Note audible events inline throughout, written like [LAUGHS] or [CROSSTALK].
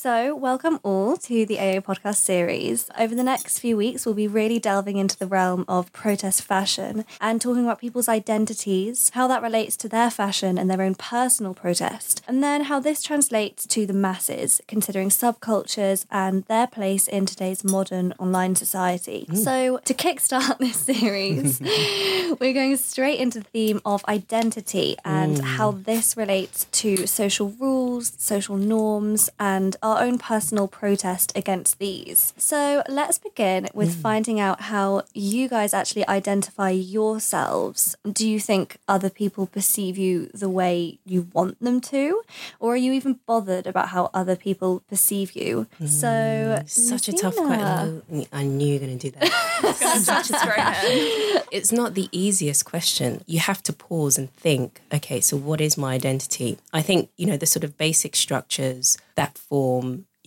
So, welcome all to the AO podcast series. Over the next few weeks, we'll be really delving into the realm of protest fashion and talking about people's identities, how that relates to their fashion and their own personal protest, and then how this translates to the masses, considering subcultures and their place in today's modern online society. Hmm. So, to kickstart [LAUGHS] this series, [LAUGHS] we're going straight into the theme of identity and hmm. how this relates to social rules, social norms, and our own personal protest against these. So let's begin with finding out how you guys actually identify yourselves. Do you think other people perceive you the way you want them to? Or are you even bothered about how other people perceive you? So, mm, Such a tough question. I knew you were going to do that. [LAUGHS] Such a tough. [LAUGHS] It's not the easiest question. You have to pause and think, okay, so what is my identity? I think, you know, the sort of basic structures that form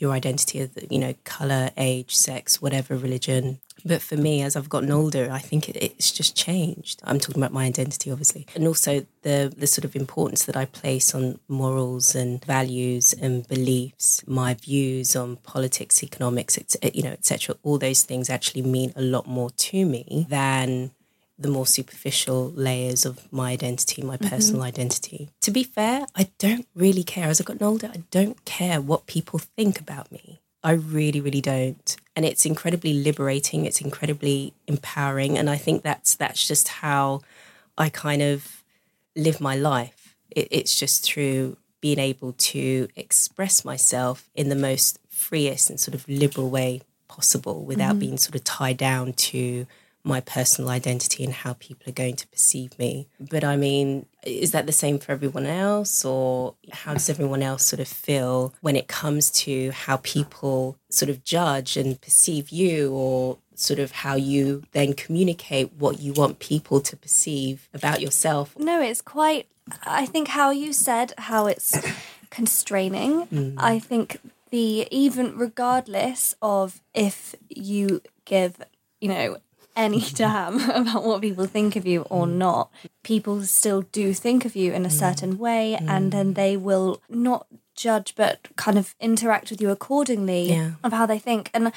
your identity of, you know, color, age, sex, whatever, religion. But for me, as I've gotten older, I think it, it's just changed. I'm talking about my identity, obviously, and also the the sort of importance that I place on morals and values and beliefs, my views on politics, economics, you know, etc. All those things actually mean a lot more to me than the more superficial layers of my identity, my mm-hmm. personal identity. To be fair, I don't really care. As I've gotten older, I don't care what people think about me. I really, really don't. And it's incredibly liberating. It's incredibly empowering. And I think that's that's just how I kind of live my life. It, it's just through being able to express myself in the most freest and sort of liberal way possible without mm-hmm. being sort of tied down to my personal identity and how people are going to perceive me. But I mean, is that the same for everyone else? Or how does everyone else sort of feel when it comes to how people sort of judge and perceive you or sort of how you then communicate what you want people to perceive about yourself? No, it's quite. I think how you said how it's [COUGHS] constraining. Mm. I think the even regardless of if you give, you know, any mm-hmm. damn [LAUGHS] about what people think of you or mm. not, people still do think of you in a mm. certain way, and then mm. they will not judge but kind of interact with you accordingly Yeah. of how they think. And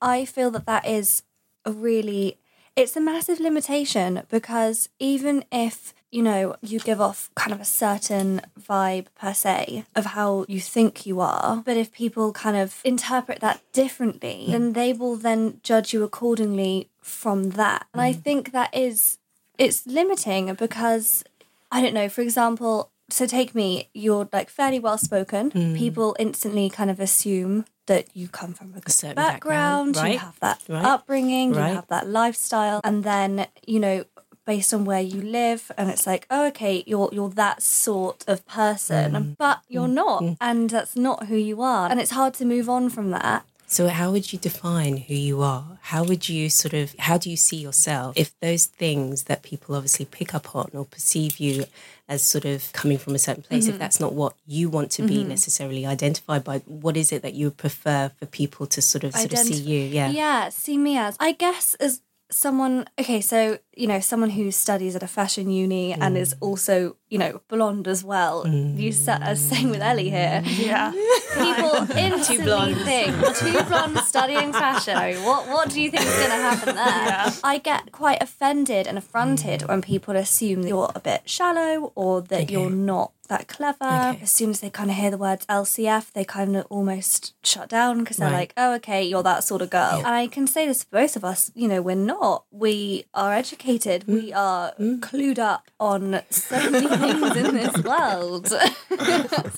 I feel that that is a really it's a massive limitation because even if you know you give off kind of a certain vibe per se of how you think you are. But if people kind of interpret that differently mm. then they will then judge you accordingly from that. And i mm. think that is it's limiting because I don't know, for example, so take me, you're like fairly well spoken. Mm. People instantly kind of assume that you come from a good certain background, background, right, you have that right, upbringing, right. you have that lifestyle, and then, you know, based on where you live and it's like oh okay you're you're that sort of person Mm. but you're not and that's not who you are and it's hard to move on from that So, how would you define who you are? How would you sort of, how do you see yourself? If those things that people obviously pick up on or perceive you as sort of coming from a certain place, Mm-hmm. if that's not what you want to be necessarily identified by, what is it that you would prefer for people to sort of sort of see you? Yeah. Yeah, see me as I guess as someone okay, so you know, someone who studies at a fashion uni and is mm. also, you know, blonde as well. You set as uh, mm. same with Ellie here. Yeah. [LAUGHS] People [LAUGHS] instantly blondes. think two blondes studying fashion. I mean, what what do you think is gonna happen there? I get quite offended and affronted when people assume that you're a bit shallow or that you're not that clever. Okay. As soon as they kind of hear the words LCF, they kind of almost shut down because they're Right. like, oh, okay, you're that sort of girl. And I can say this for both of us, you know, we're not. We are educated, we mm. are mm. clued up on so many things in this [LAUGHS] world. [LAUGHS] so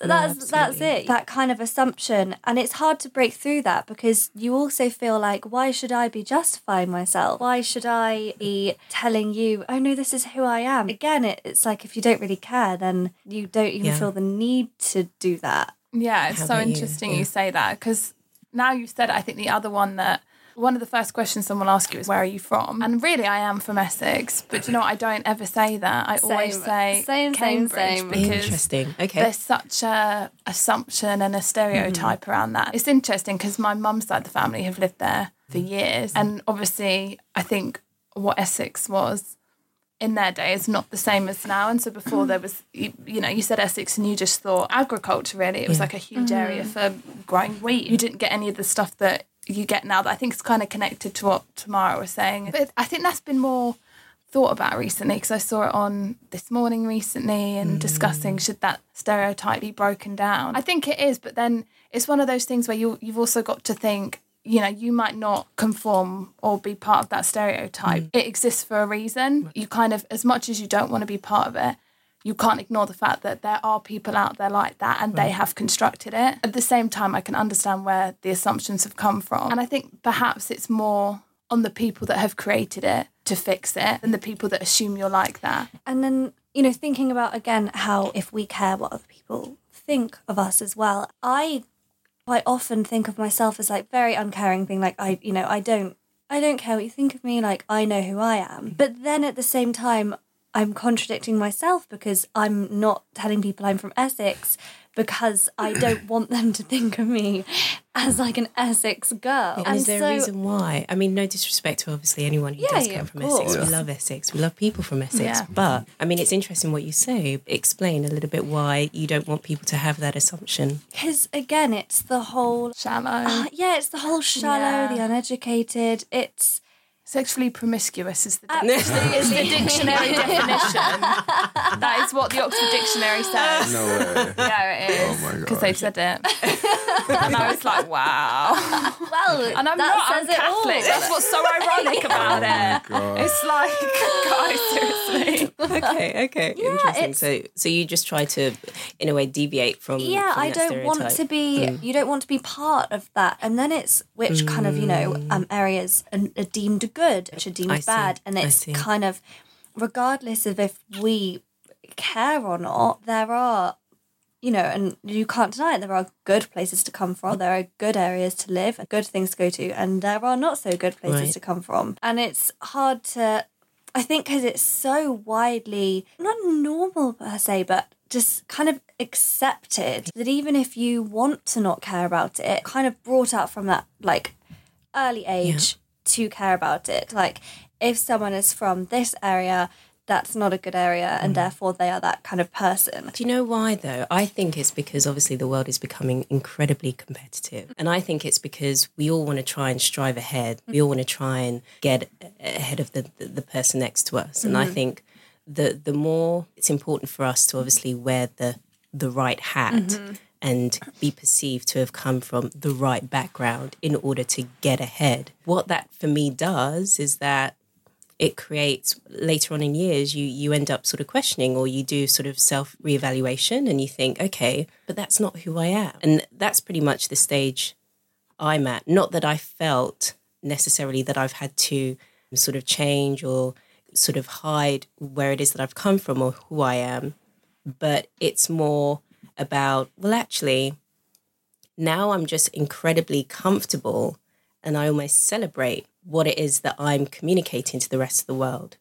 that's that's it. That kind of assumption. And it's hard to break through that because you also feel like, why should I be justifying myself? Why should I be telling you, oh no, this is who I am? Again, it, it's like if you don't really care, then you don't even Yeah. feel the need to do that. Yeah, it's How so about you? interesting Yeah. you say that because now you've said it, I think the other one that one of the first questions someone asks you is where are you from? And really I am from Essex, but you know what? I don't ever say that. I always say Same, same, Cambridge same. because Interesting. Okay. there's such a assumption and a stereotype Mm-hmm. around that. It's interesting because my mum's side of the family have lived there for mm. years, and obviously I think what Essex was in their day is not the same as now. And so before mm. there was, you, you know, you said Essex and you just thought agriculture really. It was Yeah. like a huge area mm. for growing wheat. You didn't get any of the stuff that you get now that I think is kind of connected to what Tamara was saying. But I think that's been more thought about recently because I saw it on this morning recently and mm. discussing should that stereotype be broken down. I think it is, but then it's one of those things where you you've also got to think you know you might not conform or be part of that stereotype. Mm. It exists for a reason. You kind of as much as you don't want to be part of it, you can't ignore the fact that there are people out there like that and they have constructed it. At the same time, I can understand where the assumptions have come from. And I think perhaps it's more on the people that have created it to fix it than the people that assume you're like that. And then, you know, thinking about again how if we care what other people think of us as well, I quite often think of myself as like very uncaring being like I you know, I don't I don't care what you think of me, like I know who I am. But then at the same time I'm contradicting myself because I'm not telling people I'm from Essex because I [COUGHS] don't want them to think of me as like an Essex girl. And is there a reason why? I mean, no disrespect to obviously anyone who Yeah, does yeah, come of from Essex. We love Essex. We love people from Essex. Yeah. But I mean, it's interesting what you say. Explain a little bit why you don't want people to have that assumption. because again, it's the whole Shallow. uh, yeah, it's the whole shallow, Yeah. the uneducated. It's Sexually promiscuous is the, Absolutely. is the dictionary definition. [LAUGHS] that is what the Oxford Dictionary says. No way. Yeah, it is. Oh my Because they gosh. said it. [LAUGHS] and I was like, wow. well, And I'm that not, I'm says it all. Catholic. That's what's so ironic [LAUGHS] about it. God. It's like, guys, seriously. okay, okay, interesting. it's- So, so you just try to, in a way, deviate from. yeah, from I that don't want to stereotype. be. You don't want to be part of that, and then it's which kind of you know um, areas are, are deemed good, which are deemed I see, bad, and it's kind of regardless of if we care or not, there are. You know, and you can't deny it. There are good places to come from. There are good areas to live, good things to go to, and there are not so good places Right. to come from. And it's hard to I think because it's so widely not normal per se, but just kind of accepted that even if you want to not care about it, kind of brought up from that like early age to care about it. Like if someone is from this area, that's not a good area, and mm. therefore they are that kind of person. Do you know why though? I think it's because obviously the world is becoming incredibly competitive. And I think it's because we all want to try and strive ahead. We all want to try and get ahead of the, the, the person next to us. And I mm-hmm. think the the more it's important for us to obviously wear the the right hat mm-hmm. And be perceived to have come from the right background in order to get ahead. What that for me does is that it creates later on in years you you end up sort of questioning or you do sort of self reevaluation and you think okay but that's not who I am and that's pretty much the stage I'm at not that I felt necessarily that I've had to sort of change or sort of hide where it is that I've come from or who I am but it's more about well actually now I'm just incredibly comfortable and I almost celebrate what it is that I'm communicating to the rest of the world.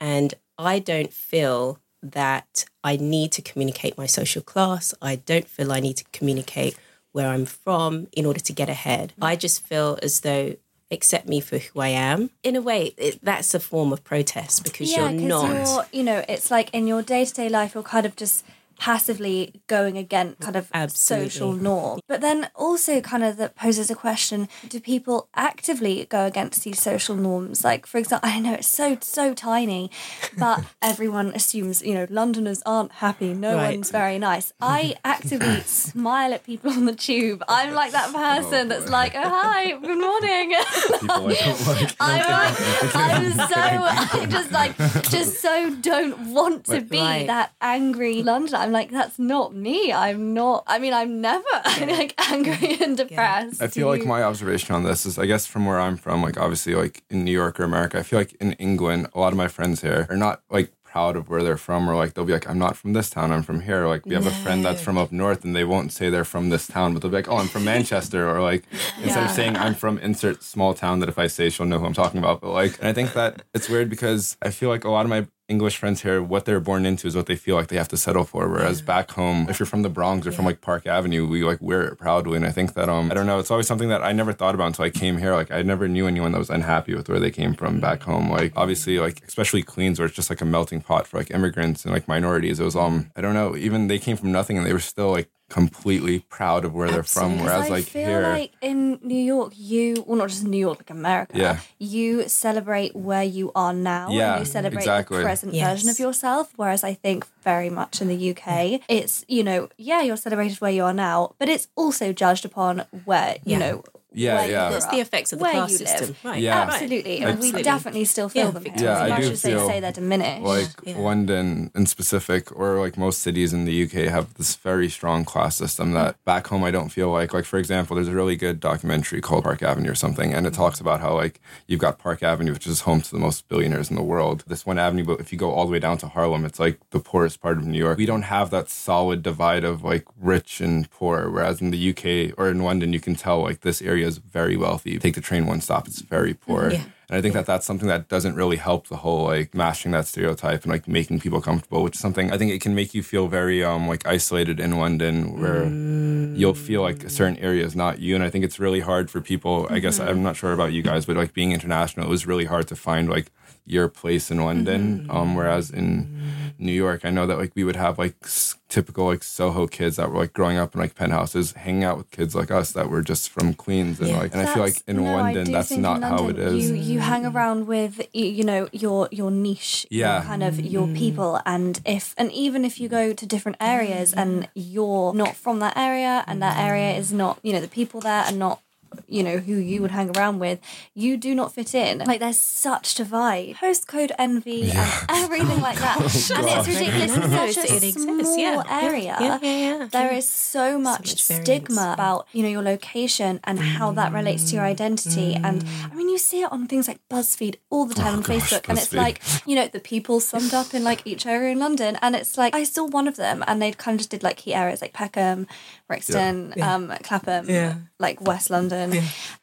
And I don't feel that I need to communicate my social class. I don't feel I need to communicate where I'm from in order to get ahead. I just feel as though accept me for who I am. In a way, it, that's a form of protest because yeah, you're not. you're, you know, it's like in your day to day life, you're kind of just passively going against kind of Absolutely. social norm. But then also kind of that poses a question, do people actively go against these social norms? Like for example, I know it's so so tiny, but [LAUGHS] everyone assumes, you know, Londoners aren't happy, no Right. one's very nice. I [LAUGHS] actively smile at people on the tube. I'm like that oh, person that's like, "Oh hi, good morning." [LAUGHS] People [LAUGHS] I don't like. I'm like, I'm so, [LAUGHS] I just like, just so don't want to be Right. that angry Londoner. I'm like, that's not me. I'm not. I mean, I'm never [LAUGHS] like angry and depressed. I feel like my observation on this is, I guess, from where I'm from, like obviously, like in New York or America, I feel like in England, a lot of my friends here are not like proud of where they're from, or like they'll be like, I'm not from this town, I'm from here. Like we have a friend that's from up north, and they won't say they're from this town, but they'll be like, Oh, I'm from Manchester, or like instead of saying I'm from insert small town, that if I say she'll know who I'm talking about. But like, and I think that it's weird because I feel like a lot of my English friends here, what they're born into is what they feel like they have to settle for. Whereas back home, if you're from the Bronx or from like Park Avenue, we like wear it proudly. And I think that um I don't know, it's always something that I never thought about until I came here. Like I never knew anyone that was unhappy with where they came from back home. Like obviously like especially Queens where it's just like a melting pot for like immigrants and like minorities. It was um I don't know, even they came from nothing and they were still like completely proud of where they're from. Whereas I like feel here like in New York, you well not just New York, like America. Yeah. You celebrate where you are now. Yeah, and you celebrate exactly. the present Yes. version of yourself. Whereas I think very much in the UK, it's you know yeah you're celebrated where you are now, but it's also judged upon where you Yeah. know. Yeah, where yeah. grew It's the effects of the where class you live. system. Right. Yeah. right. Absolutely, and we definitely still feel Yeah, them here. Yeah, as I much do as they say they're diminished. like Yeah. London in specific, or like most cities in the UK, have this very strong class system that back home I don't feel like. Like for example, there's a really good documentary called Park Avenue or something, and it mm-hmm. talks about how like you've got Park Avenue, which is home to the most billionaires in the world. This one avenue, but if you go all the way down to Harlem, it's like the poorest part of New York. We don't have that solid divide of like rich and poor, whereas in the UK or in London, you can tell like this area is very wealthy. Take the train one stop, it's very poor. Mm, yeah. And I think that that's something that doesn't really help the whole like mashing that stereotype and like making people comfortable, which is something I think it can make you feel very um like isolated in London where mm. you'll feel like a certain area is not you. And I think it's really hard for people. I guess mm-hmm. I'm not sure about you guys, but like being international, it was really hard to find like your place in London. Mm-hmm. Um, whereas in mm-hmm. New York, I know that like we would have like s- typical like Soho kids that were like growing up in like penthouses, hanging out with kids like us that were just from Queens, and Yeah. like, and I feel like in no, London, that's not in how it is. You you hang around with you know your your niche, your Yeah. kind of your mm. people, and if and even if you go to different areas and you're not from that area, and that area is not you know the people there are not you know who you would hang around with you do not fit in. Like there's such divide postcode envy and [LAUGHS] everything like that. [LAUGHS] And it's ridiculous. No, no, in no, such it's- a it small yeah. Yeah, area. Yeah, yeah, yeah. there is so much, much variance. stigma about you know your location and how that relates to your identity. And i mean you see it on things like buzzfeed all the time on gosh, facebook. And it's like you know the people summed up in like each area in london. And it's like i saw one of them and they kind of just did like key areas like peckham brixton um clapham Yeah. like west london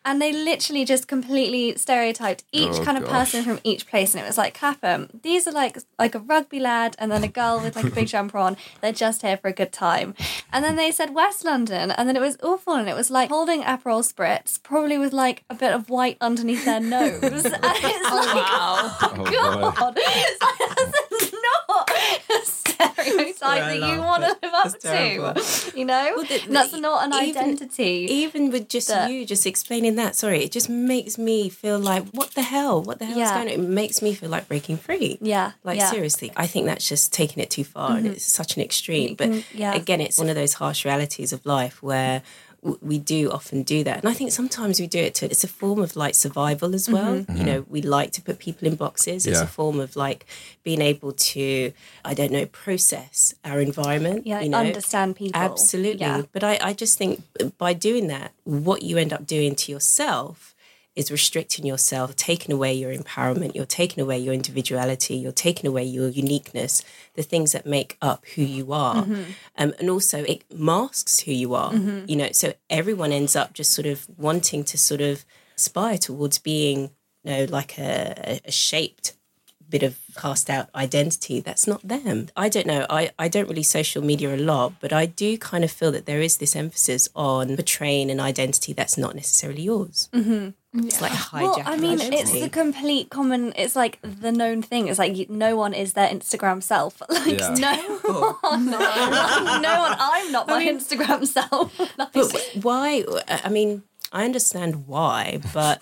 and they literally just completely stereotyped each Oh, kind of gosh. person from each place. And it was like clapham these are like like a rugby lad and then a girl with like a big [LAUGHS] jumper on. They're just here for a good time. And then they said west london. And then it was awful. And it was like holding aperol spritz probably with like a bit of white underneath their nose. [LAUGHS] And it's [LAUGHS] oh, like Wow. Oh, god. that's not [LAUGHS] a stereotype that you want to live up to you know Well, the- that's not an even- identity Even with just that- you just explaining that, sorry, it just makes me feel like, what the hell? What the hell is going on? It makes me feel like breaking free. yeah Like yeah. Mm-hmm. seriously, I think that's just taking it too far, and it's such an extreme. But can- yeah. again, it's one of those harsh realities of life where w- we do often do that, and I think sometimes we do it to. It's a form of like survival as well. Mm-hmm. You know, we like to put people in boxes. It's Yeah. a form of like being able to, I don't know, process our environment. yeah you know? understand people Absolutely. yeah But I, I just think by doing that, what you end up doing to yourself is restricting yourself, taking away your empowerment, you're taking away your individuality, you're taking away your uniqueness, the things that make up who you are. Um, and also it masks who you are. You know, so everyone ends up just sort of wanting to sort of aspire towards being, you know, like a, a shaped bit of cast out identity that's not them. I don't know. I, I don't really social media a lot, but I do kind of feel that there is this emphasis on portraying an identity that's not necessarily yours. Mm-hmm. It's like hijacking Well, I mean, identity. it's the complete common. It's like the known thing. It's like you, no one is their Instagram self. [LAUGHS] Like Yeah. no [LAUGHS] one, [LAUGHS] no one. I'm not my Instagram self. Like, But why? I mean, I understand why, but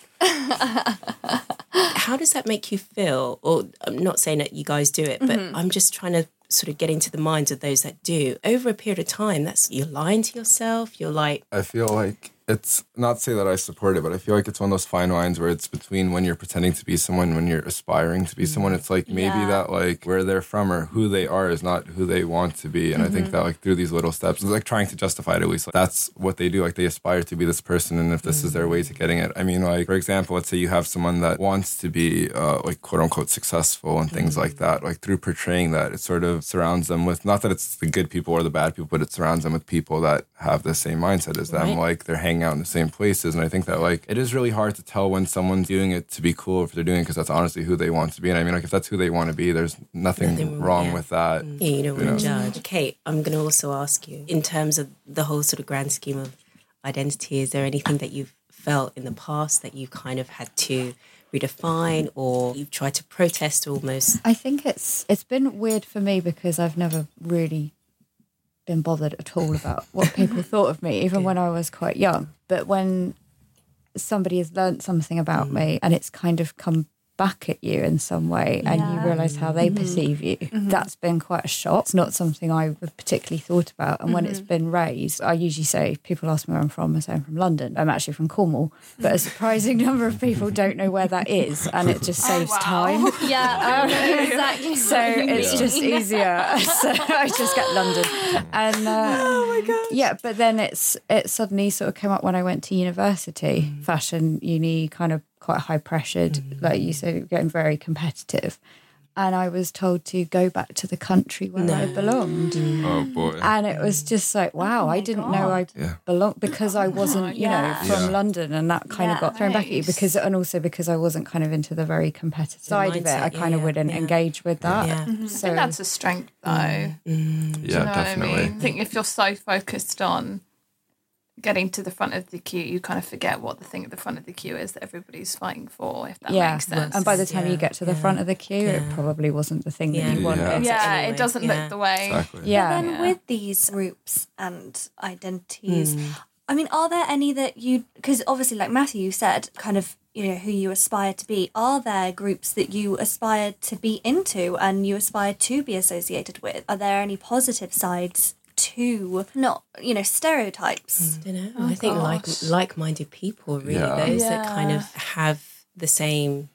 how does that make you feel? Or I'm not saying that you guys do it, but mm-hmm. I'm just trying to sort of get into the minds of those that do. Over a period of time, that's you're lying to yourself. You're like, I feel like it's not to say that I support it, but I feel like it's one of those fine lines where it's between when you're pretending to be someone, when you're aspiring to be mm-hmm. someone. It's like maybe Yeah. that like where they're from or who they are is not who they want to be. And I think mm-hmm. that like through these little steps, it's like trying to justify it at least. Like, that's what they do. Like they aspire to be this person, and if this is their way to mm-hmm. getting it, I mean, like for example, let's say you have someone that wants to be uh, like quote unquote successful and things like that. Like through portraying that, it sort of surrounds them with not that it's the good people or the bad people, but it surrounds them with people that have the same mindset as them. Right. Like they're hanging hanging out in the same places. And I think that like it is really hard to tell when someone's doing it to be cool if they're doing it because that's honestly who they want to be. And I mean, like if that's who they want to be, there's nothing, Nothing- wrong yeah. with that. Mm. Yeah, you don't You want to judge. Kate, I'm going to also ask you, in terms of the whole sort of grand scheme of identity, is there anything that you've felt in the past that you kind of had to redefine or you've tried to protest almost? I think it's it's been weird for me because I've never really been bothered at all about what [LAUGHS] people thought of me, even when I was quite young. But when somebody has learnt something about mm. me and it's kind of come back at you in some way and you realise how they perceive you, that's been quite a shock. It's not something I particularly thought about. And when it's been raised, I usually say, people ask me where I'm from, I say I'm from London. I'm actually from Cornwall. But a [LAUGHS] surprising number of people don't know where that is and it just saves wow. time. [LAUGHS] Yeah, know um, exactly. [LAUGHS] So it's just easier. So I just get London, and uh, oh my god, yeah. But then it's it suddenly sort of came up when I went to university, fashion uni, kind of quite high pressured, like you said, getting very competitive. And I was told to go back to the country where I belonged. Oh boy. And it was just like, wow, I didn't know I Yeah. belonged because I wasn't, you Yeah. know, from Yeah. London, and that kind of got thrown back at you because, and also because I wasn't kind of into the very competitive side of it. I kind of wouldn't yeah. engage with that. Yeah. Mm-hmm. I So think that's a strength, though. yeah, Do you know definitely. what I mean? I think if you're so focused on getting to the front of the queue, you kind of forget what the thing at the front of the queue is that everybody's fighting for, if that yeah, makes sense. and by the time Yeah, you get to the yeah, front of the queue, it probably wasn't the thing Yeah. that you wanted. Yeah. yeah, Anyway, it doesn't yeah. look the way. Exactly. Yeah. then Yeah. with these groups and identities, Hmm. I mean, are there any that you? Because obviously, like Matthew, you said, kind of, you know, who you aspire to be. Are there groups that you aspire to be into and you aspire to be associated with? Are there any positive sides to not, you know, stereotypes? I don't know. Oh, I think like gosh. like-minded people, really, Yeah. those that kind of have the same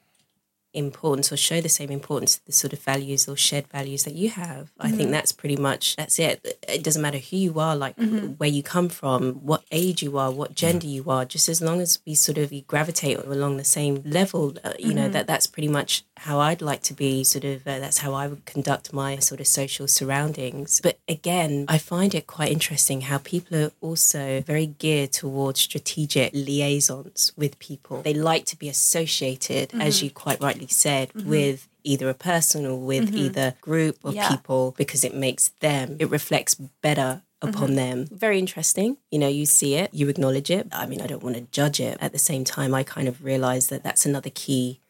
importance or show the same importance to the sort of values or shared values that you have. I Mm-hmm. think that's pretty much that's it. It doesn't matter who you are, like Mm-hmm. where you come from, what age you are, what gender you are. Just as long as we sort of we gravitate along the same level, uh, you Mm-hmm. know that that's pretty much how I'd like to be. Sort of uh, that's how I would conduct my sort of social surroundings. But again, I find it quite interesting how people are also very geared towards strategic liaisons with people. They like to be associated, as you quite rightly said, mm-hmm. with either a person or with mm-hmm. either group of Yeah. people because it makes them, it reflects better upon mm-hmm. them. Very interesting. You know, you see it, you acknowledge it. I mean, I don't want to judge it. At the same time, I kind of realize that that's another key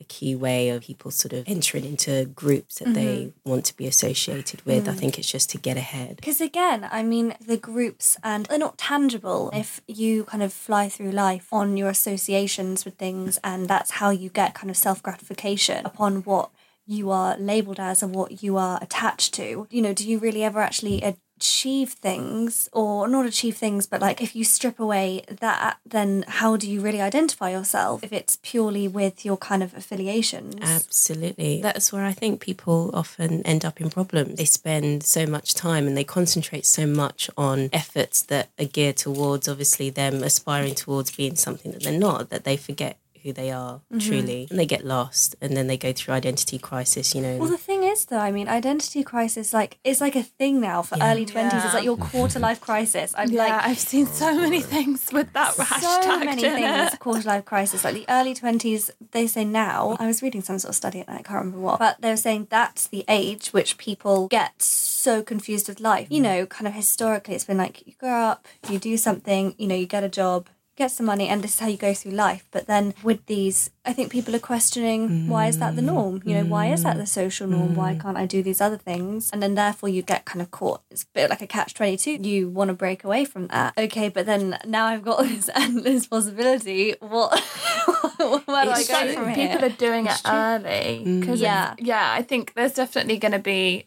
a key way of people sort of entering into groups that they mm-hmm. want to be associated with. I mm. think it's just to get ahead. Because again, I mean, the groups and they're not tangible. If you kind of fly through life on your associations with things, and that's how you get kind of self gratification upon what you are labeled as and what you are attached to. You know, do you really ever actually achieve things or not achieve things, but like if you strip away that, then how do you really identify yourself if it's purely with your kind of affiliations? Absolutely. That's where I think people often end up in problems. They spend so much time and they concentrate so much on efforts that are geared towards obviously them aspiring towards being something that they're not, that they forget who they are mm-hmm. truly and they get lost and then they go through identity crisis, you know. Well, the thing is, though, I mean, identity crisis like is like a thing now for early twenties. It's like your quarter life crisis. I'm Yeah, like I've seen so many things with that rash, so hashtag. many things it. quarter life crisis. Like the early twenties, they say now. I was reading some sort of study at night. I can't remember what, but they were saying that's the age which people get so confused with life. You know, kind of historically, it's been like you grow up, you do something, you know, you get a job. Get some money, and this is how you go through life. But then with these, I think people are questioning why is that the mm. norm? You know, why is that the mm. social norm? Why mm. can't I do these other things? And then therefore you get kind of caught. It's a bit like a catch twenty two. You want to break away from that. Okay, but then now I've got [LAUGHS] this endless possibility. What? [LAUGHS] where do I go true. from here? people are doing it early because Yeah. yeah i think there's definitely going to be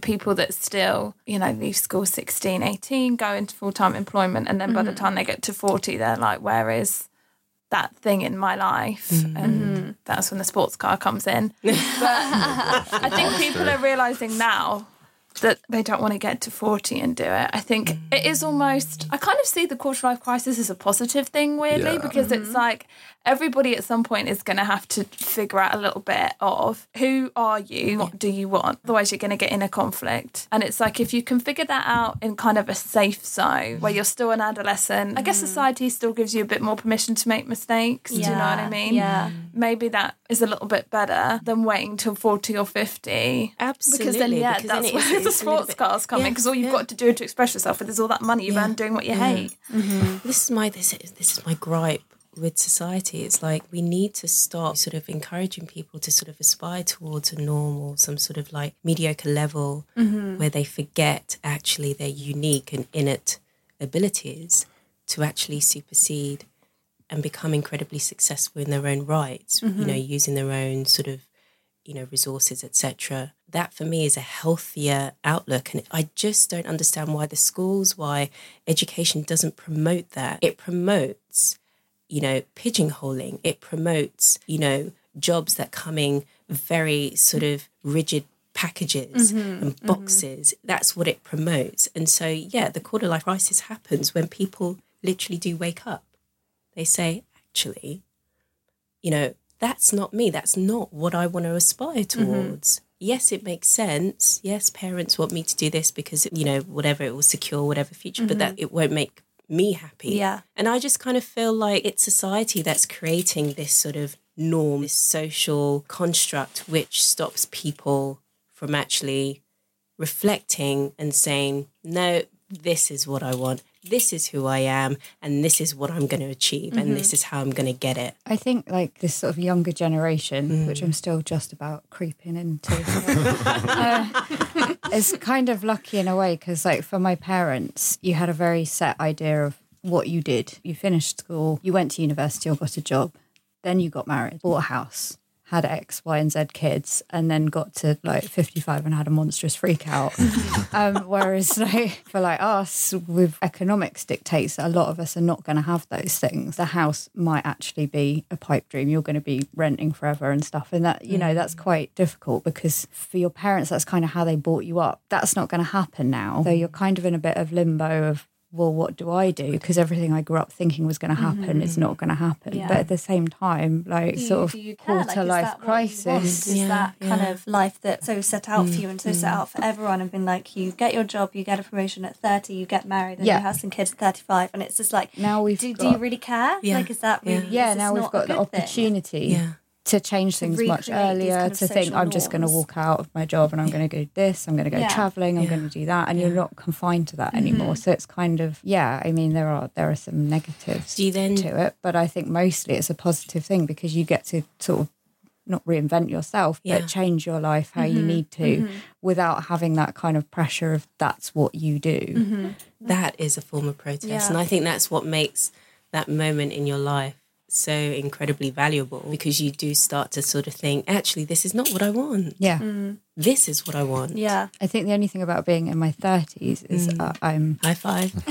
people that still you know leave school 16 18 go into full-time employment and then by the mm-hmm. time they get to 40 they're like where is that thing in my life? Mm-hmm. And mm-hmm. that's when the sports car comes in. [LAUGHS] But i think people are realizing now that they don't want to get to 40 and do it. I think it is almost, I kind of see the quarter life crisis as a positive thing, weirdly, Yeah. because it's like everybody at some point is going to have to figure out a little bit of who are you, mm-hmm. what do you want? Otherwise, you're going to get in a conflict. And it's like if you can figure that out in kind of a safe zone where mm-hmm. you're still an adolescent, I guess Mm. society still gives you a bit more permission to make mistakes. Do you know what I mean? yeah. Maybe that is a little bit better than waiting till 40 or 50. Absolutely. Because then, yeah, because that's it is- where the it's a little sports bit- cars come in. Because all you've yeah. got to do to express yourself is all that money you've Yeah. earned doing what you Yeah. hate. This is my this is, this is my gripe with society. It's like we need to stop sort of encouraging people to sort of aspire towards a normal, some sort of like mediocre level mm-hmm. where they forget actually their unique and innate abilities to actually supersede and become incredibly successful in their own rights. You mm-hmm. know, using their own sort of you know resources etc that for me is a healthier outlook and i just don't understand why the schools why education doesn't promote that it promotes you know pigeonholing. It promotes you know jobs that come in very sort of rigid packages mm-hmm. and mm-hmm. boxes. That's what it promotes. And so yeah the quarter life crisis happens when people literally do wake up. They say actually you know, that's not me. That's not what I want to aspire mm-hmm. towards. Yes, it makes sense. Yes, parents want me to do this because, you know, whatever it will secure whatever future, but that it won't make me happy. Yeah. And I just kind of feel like it's society that's creating this sort of norm, this social construct, which stops people from actually reflecting and saying, no, this is what I want. This is who I am, and this is what I'm going to achieve, and this is how I'm going to get it. I think like this sort of younger generation, which I'm still just about creeping into, [LAUGHS] uh, [LAUGHS] is kind of lucky in a way because, like, for my parents, you had a very set idea of what you did. You finished school, you went to university or got a job, then you got married, bought a house. Had X, Y, and Z kids, and then got to like 55 and had a monstrous freak out. [LAUGHS] um, whereas, like, for like us, with economics dictates that a lot of us are not going to have those things. The house might actually be a pipe dream. You're going to be renting forever and stuff. And that, you know, that's quite difficult because for your parents, that's kind of how they brought you up. That's not going to happen now. So you're kind of in a bit of limbo of, well, what do I do? Because everything I grew up thinking was going to happen is not going to happen. Mm. Yeah. But at the same time, like Do you- sort of do you care? Like, quarter is life that what you crisis. want? Is Yeah, that kind of life that's so set out for mm, you and so set mm. out for everyone and been like you get your job, you get a promotion at 30, you get married and Yeah. you have some kids at 35 and it's just like Now we've do, do you really care? Yeah. Like is that really Yeah. yeah, is this now we've got the good thing? opportunity Yeah. To change things much earlier, kind of to think social I'm just going to walk out of my job and I'm going to go this, I'm going to go Yeah. traveling, I'm Yeah. going to do that, and you're not confined to that mm-hmm. anymore. So it's kind of yeah. I mean, there are there are some negatives Do you then- to it, but I think mostly it's a positive thing because you get to sort of not reinvent yourself, Yeah. but change your life how you mm-hmm. need to mm-hmm. without having that kind of pressure of that's what you do. that is a form of protest Yeah. and i think that's what makes that moment in your life so incredibly valuable because you do start to sort of think actually this is not what i want Yeah. Mm. this is what i want Yeah. I think the only thing about being in my 30s is mm. uh, I'm high five [LAUGHS]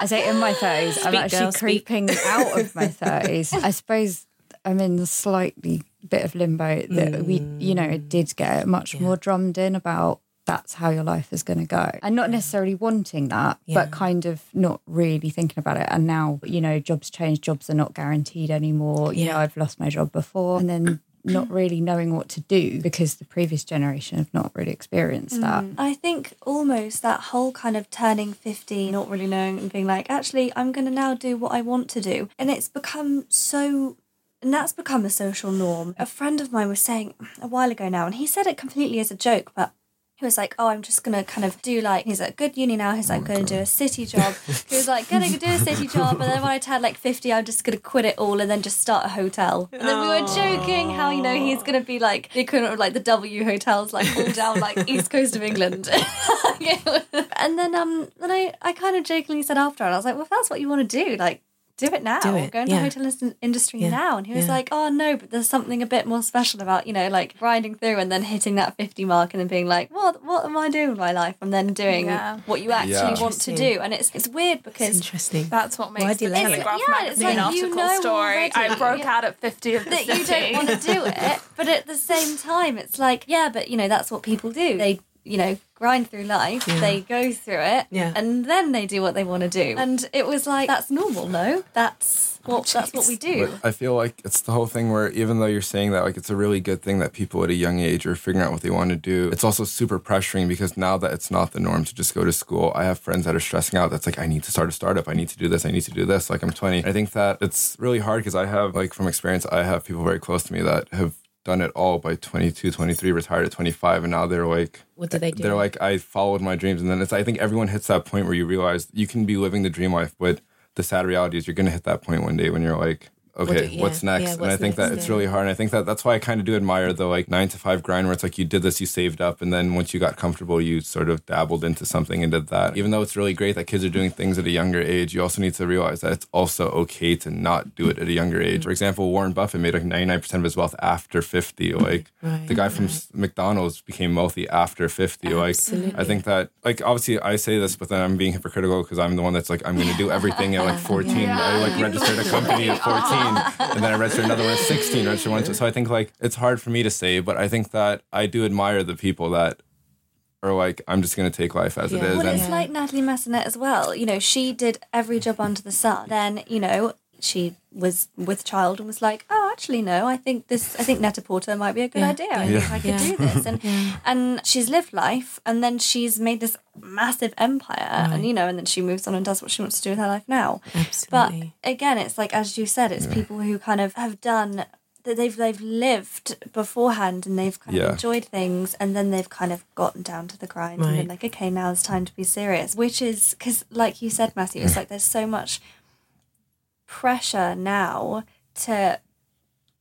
I say in my 30s, I'm actually girl, speak. creeping out of my 30s. I suppose I'm in a slightly bit of limbo that we, you know, it did get much more drummed in about that's how your life is going to go. And not necessarily wanting that, Yeah. but kind of not really thinking about it. And now, you know, jobs change, jobs are not guaranteed anymore. You know, I've lost my job before. And then not really knowing what to do because the previous generation have not really experienced that. Mm. I think almost that whole kind of turning 50, not really knowing and being like, actually, I'm going to now do what I want to do. And it's become so. And that's become a social norm. A friend of mine was saying a while ago now, and he said it completely as a joke, but he was like, "Oh, I'm just gonna kind of do like he's at good uni now. He's like going to do a city job. he was like gonna do a city [LAUGHS] job, and then when I turn like 50, I'm just gonna quit it all and then just start a hotel. And then we were joking how you know he's gonna be like the equivalent of like the W hotels, like all down like [LAUGHS] east coast of England. [LAUGHS] and then um, then I I kind of jokingly said after, and I was like, well, if that's what you want to do, like. Do it now. Do it, Go into yeah. the hotel in- industry Yeah, now. And he was yeah. like, oh no, but there's something a bit more special about, you know, like grinding through and then hitting that 50 mark and then being like, what what am I doing with my life? And then doing Yeah. what you actually Yeah. want to do. And it's it's weird because interesting That's what makes do the you it? Telegraph Yeah, it's magazine like you know story. already. I broke out at 50 of the that city. you don't want to do it. But at the same time, it's like, yeah, but you know, that's what people do. They you know, grind through life, they go through it, Yeah. and then they do what they want to do. And it was like, that's normal, no? That's what that's what we do. But I feel like it's the whole thing where even though you're saying that like it's a really good thing that people at a young age are figuring out what they want to do, it's also super pressuring because now that it's not the norm to just go to school, I have friends that are stressing out. That's like I need to start a startup, I need to do this, I need to do this. Like I'm 20. I think that it's really hard because I have like from experience, I have people very close to me that have done it all by 22, 23, retired at 25, and now they're like What do they do? they're like I followed my dreams, and then it's I think everyone hits that point where you realize you can be living the dream life, but the sad reality is you're going to hit that point one day when you're like, okay, do- yeah, what's next? yeah, and I think that it's really hard. And I think that that's why I kind of do admire the like nine to five grind, where it's like you did this, you saved up, and then once you got comfortable, you sort of dabbled into something and did that. Even though it's really great that kids are doing things at a younger age, you also need to realize that it's also okay to not do it at a younger age. For mm. example, Warren Buffett made like 99% of his wealth after 50. Like Right, the guy from s McDonald's became wealthy after 50. Like I think that like obviously I say this, but then I'm being hypocritical because I'm the one that's like I'm going to do everything at like [LAUGHS] 14. I like registered a company at [LAUGHS] 14, and then I registered another one at 16. Registered one. So I think like it's hard for me to say, but I think that I do admire the people that are like I'm just going to take life as it Yeah. is. Well, and it's like Natalie Massenet as well. You know, she did every job under the sun. Then, you know, she was with child and was like, oh, actually, no, I think this, I think Net-a-Porter might be a good Yeah. idea. I Yeah. think I could Yeah. do this. And, [LAUGHS] and she's lived life and then she's made this massive empire and, you know, and then she moves on and does what she wants to do with her life now. Absolutely. But again, it's like, as you said, it's people who kind of have done that they've they've lived beforehand and they've kind Yeah. of enjoyed things and then they've kind of gotten down to the grind and been like okay now it's time to be serious which is because like you said matthew it's mm. like there's so much pressure now to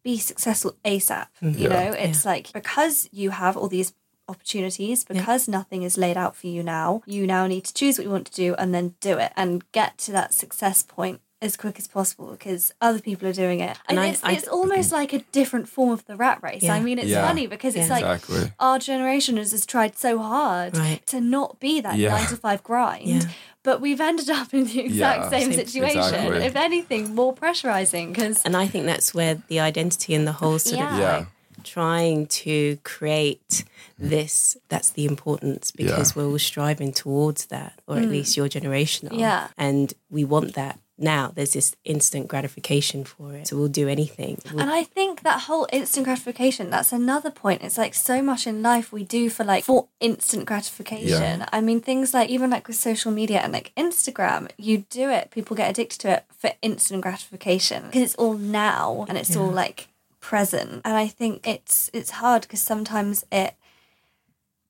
be successful asap you mm-hmm. know? It's like because you have all these opportunities because nothing is laid out for you now you now need to choose what you want to do and then do it and get to that success point as quick as possible because other people are doing it and, And it's, I- it's almost [CLEARS THROAT] like a different form of the rat race Yeah. i mean it's Yeah. funny because it's Yeah. like exactly. our generation has just tried so hard Right. to not be that Yeah. nine to five grind. Yeah. But we've ended up in the exact Yeah. same Same- situation. Exactly. If anything, more pressurizing because and I think that's where the identity and the whole sort of Yeah. Yeah. like trying to create this that's the importance because Yeah. we're all striving towards that or at mm. least your generation are. Yeah. and we want that now there's this instant gratification for it so we'll do anything We'll- And I think that whole instant gratification, that's another point. It's like so much in life we do for like for instant gratification. Yeah. I mean, things like even like with social media and like Instagram, you do it, people get addicted to it for instant gratification because it's all now and it's all like present. And I think it's it's hard because sometimes it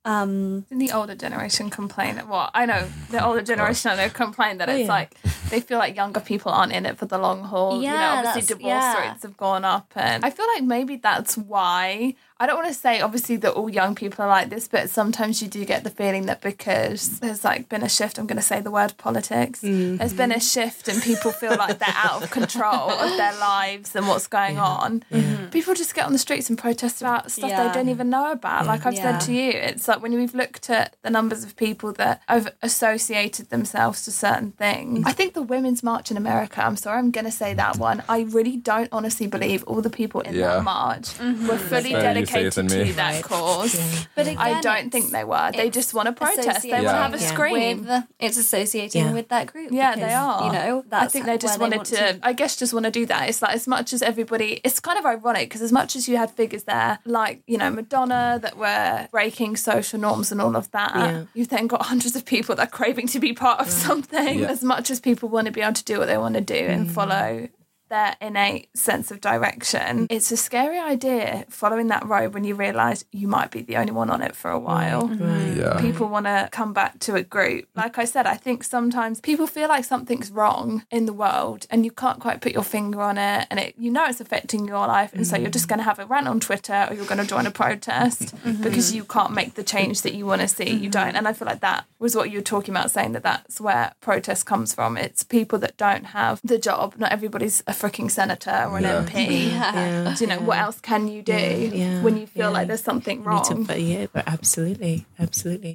um Didn't the older generation complain? Well, I know the older generation I know complain that Oh, it's yeah. like they feel like younger people aren't in it for the long haul. you know, Yeah, obviously divorce yeah. rates have gone up, and I feel like maybe that's why. I don't want to say obviously that all young people are like this, but sometimes you do get the feeling that because there's like been a shift. I'm going to say the word politics. There's been a shift, and people feel like they're out of control of their [LAUGHS] lives and what's going on. People just get on the streets and protest about stuff Yeah. they don't even know about. Like I've Yeah. said to you, it's like when we've looked at the numbers of people that have associated themselves to certain things. I think the Women's March in America, I'm sorry, I'm going to say that one. I really don't honestly believe all the people in Yeah. Mm-hmm. that march were fully better you say it dedicated to me. that cause. but again, I don't think they were. They just want to protest. They want to have a Yeah. scream. with it's associating Yeah. with that group. Yeah, because, they are. You know, that's I think they just where wanted want to, I guess, just want to do that. It's like as much as everybody, it's kind of ironic because as much as you had figures there, like you know Madonna, that were breaking social norms and all of that, Yeah. you've then got hundreds of people that are craving to be part of something. Yeah. As much as people want to be able to do what they want to do and Mm. follow their innate sense of direction, it's a scary idea following that road when you realise you might be the only one on it for a while right mm. Yeah. people want to come back to a group. Like I said, I think sometimes people feel like something's wrong in the world and you can't quite put your finger on it and it you know it's affecting your life and so you're just going to have a rant on Twitter or you're going to join a protest [LAUGHS] mm-hmm. because you can't make the change that you want to see. You don't. And I feel like that was what you were talking about saying that that's where protest comes from. It's people that don't have the job. Not everybody's a freaking senator or an Yeah. MP. [LAUGHS] yeah Do you know what else can you do Yeah. when you feel Yeah. like there's something You need to- wrong? but yeah but absolutely absolutely